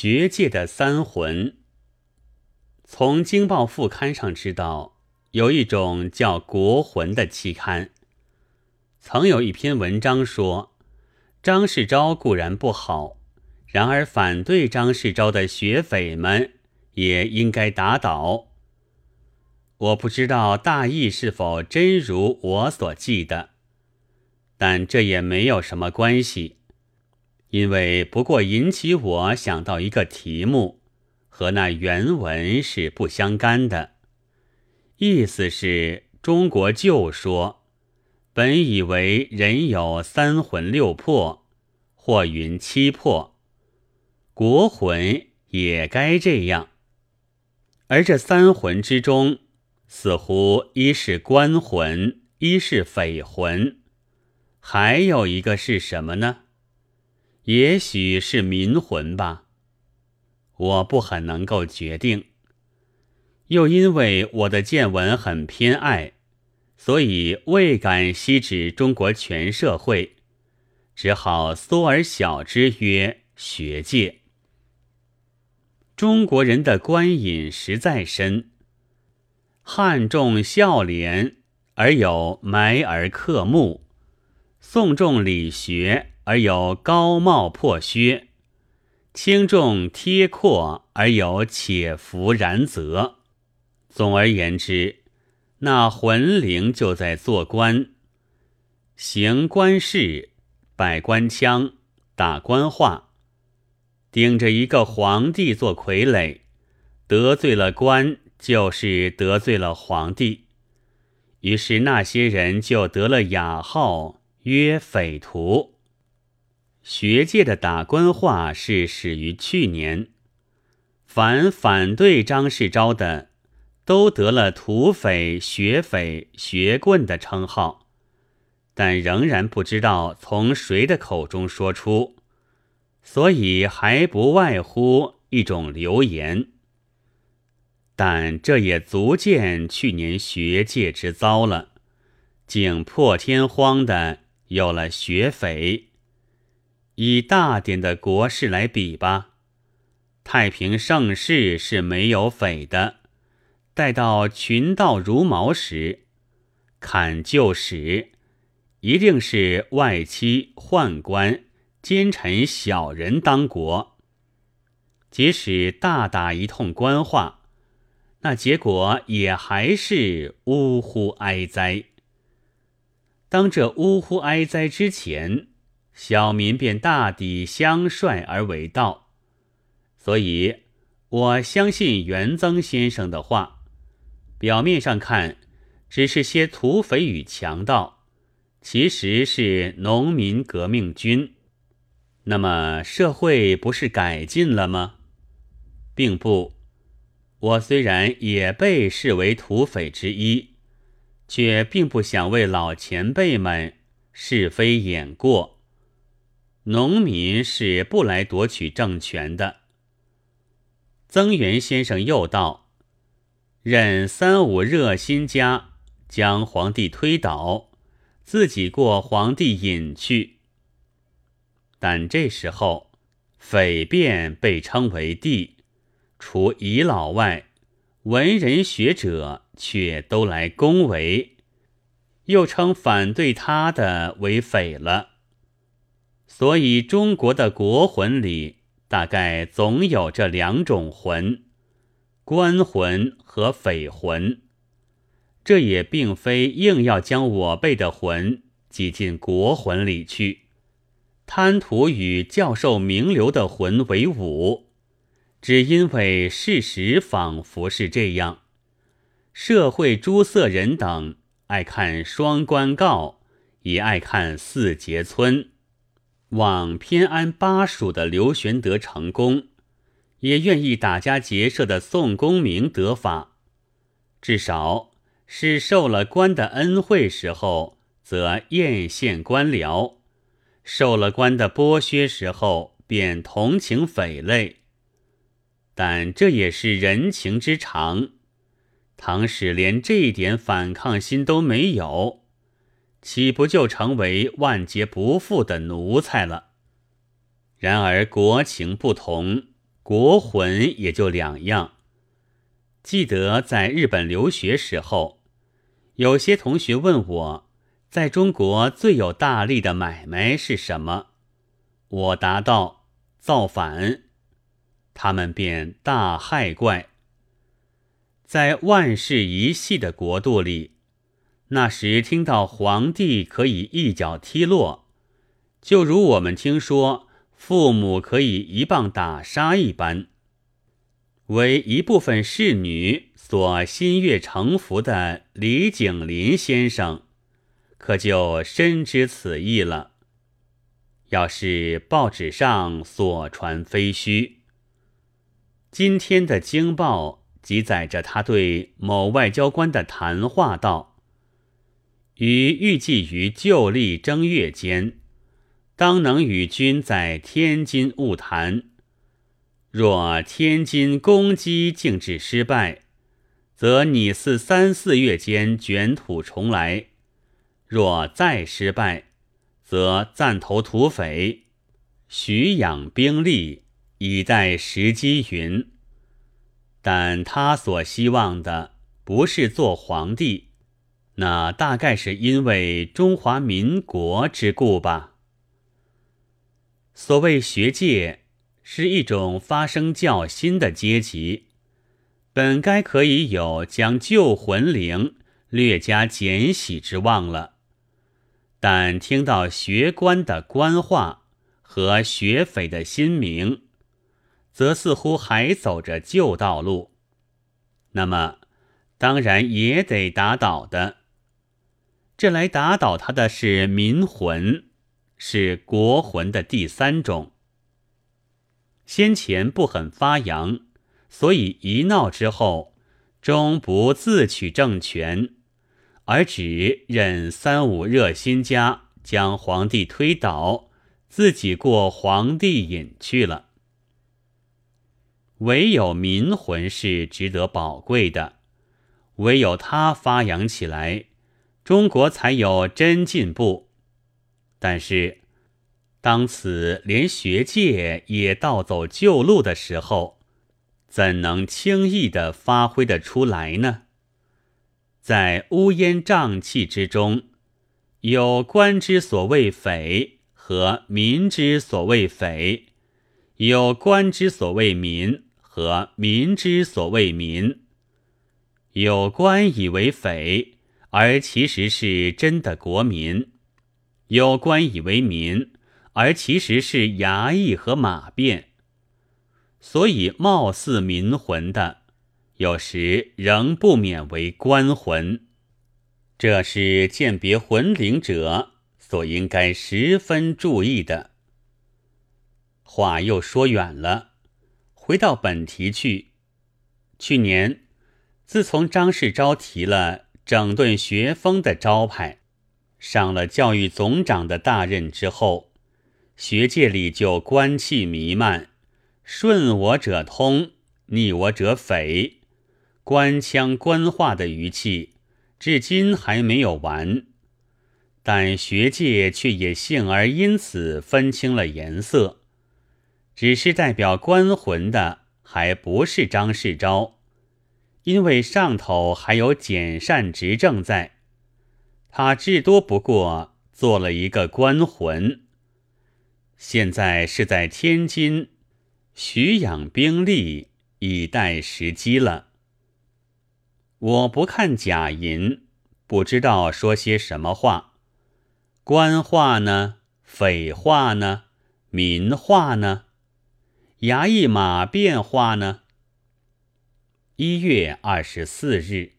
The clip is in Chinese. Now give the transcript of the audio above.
学界的三魂。从《京报》副刊上知道，有一种叫“国魂”的期刊。曾有一篇文章说，张世钊固然不好，然而反对张世钊的学匪们也应该打倒。我不知道大意是否真如我所记的，但这也没有什么关系。因为不过引起我想到一个题目，和那原文是不相干的。意思是中国旧说，本以为人有三魂六魄，或云七魄，国魂也该这样。而这三魂之中，似乎一是官魂，一是匪魂，还有一个是什么呢？也许是民魂吧，我不很能够决定。又因为我的见闻很偏爱，所以未敢悉指中国全社会，只好缩而小之曰学界。中国人的官瘾实在深，汉重孝廉而有埋而克木，宋重理学。而有高帽破靴，轻重贴阔而有且服然则。总而言之，那魂灵就在做官，行官事，摆官腔，打官话，盯着一个皇帝做傀儡，得罪了官，就是得罪了皇帝。于是那些人就得了雅号，曰匪徒。学界的打官话是始于去年，凡反对张世钊的，都得了土匪、学匪、学棍的称号，但仍然不知道从谁的口中说出，所以还不外乎一种流言。但这也足见去年学界之糟了，竟破天荒的有了学匪。以大点的国事来比吧，太平盛世是没有匪的。待到群盗如毛时，砍旧史，一定是外戚、宦官、奸臣、小人当国。即使大打一通官话，那结果也还是呜呼哀哉。当这呜呼哀哉之前。小民便大抵相率而为道，所以我相信元曾先生的话。表面上看，只是些土匪与强盗，其实是农民革命军。那么社会不是改进了吗？并不。我虽然也被视为土匪之一，却并不想为老前辈们是非掩过。农民是不来夺取政权的。曾元先生又道：“任三五热心家将皇帝推倒，自己过皇帝瘾去。但这时候，匪变被称为帝，除遗老外，文人学者却都来恭维，又称反对他的为匪了。”所以，中国的国魂里大概总有这两种魂：官魂和匪魂。这也并非硬要将我辈的魂挤进国魂里去，贪图与教授名流的魂为伍，只因为事实仿佛是这样。社会诸色人等爱看双关告，也爱看四节村。望偏安巴蜀的刘玄德成功，也愿意打家劫舍的宋公明得法。至少是受了官的恩惠时候，则艳羡官僚；受了官的剥削时候，便同情匪类。但这也是人情之常。唐使连这一点反抗心都没有。岂不就成为万劫不复的奴才了？然而国情不同，国魂也就两样。记得在日本留学时候，有些同学问我，在中国最有大利的买卖是什么？我答道：造反。他们便大骇怪。在万世一系的国度里，那时听到皇帝可以一脚踢落，就如我们听说父母可以一棒打杀一般。为一部分侍女所心悦诚服的李景林先生，可就深知此意了。要是报纸上所传非虚，今天的京报记载着他对某外交官的谈话道：“于预计于旧历正月间，当能与君在天津晤谈。”若天津攻击竟至失败，则拟似三四月间卷土重来；若再失败，则暂投土匪，徐养兵力，以待时机。云。但他所希望的不是做皇帝，那大概是因为中华民国之故吧。所谓学界。是一种发生较新的阶级，本该可以有将旧魂灵略加减洗之望了，但听到学官的官话和学匪的新名，则似乎还走着旧道路。那么，当然也得打倒的。这来打倒他的是民魂，是国魂的第三种。先前不很发扬，所以一闹之后，终不自取政权，而只任三五热心家将皇帝推倒，自己过皇帝瘾去了。唯有民魂是值得宝贵的，唯有它发扬起来，中国才有真进步。但是。当此连学界也倒走旧路的时候，怎能轻易的发挥得出来呢？在乌烟瘴气之中，有官之所谓匪和民之所谓匪，有官之所谓民和民之所谓民。有官以为匪，而其实是真的国民；有官以为民。而其实是衙役和马便，所以貌似民魂的，有时仍不免为官魂。这是鉴别魂灵者所应该十分注意的。话又说远了，回到本题去。去年，自从张世钊提了整顿学风的招牌，上了教育总长的大任之后。学界里就官气弥漫，顺我者通，逆我者匪，官腔官话的余气，至今还没有完。但学界却也幸而因此分清了颜色，只是代表官魂的还不是张世钊，因为上头还有简善执政在，他至多不过做了一个官魂。现在是在天津，徐养兵力以待时机了。我不看假银，不知道说些什么话，官话呢，匪话呢，民话呢，衙役马变话呢。一月二十四日。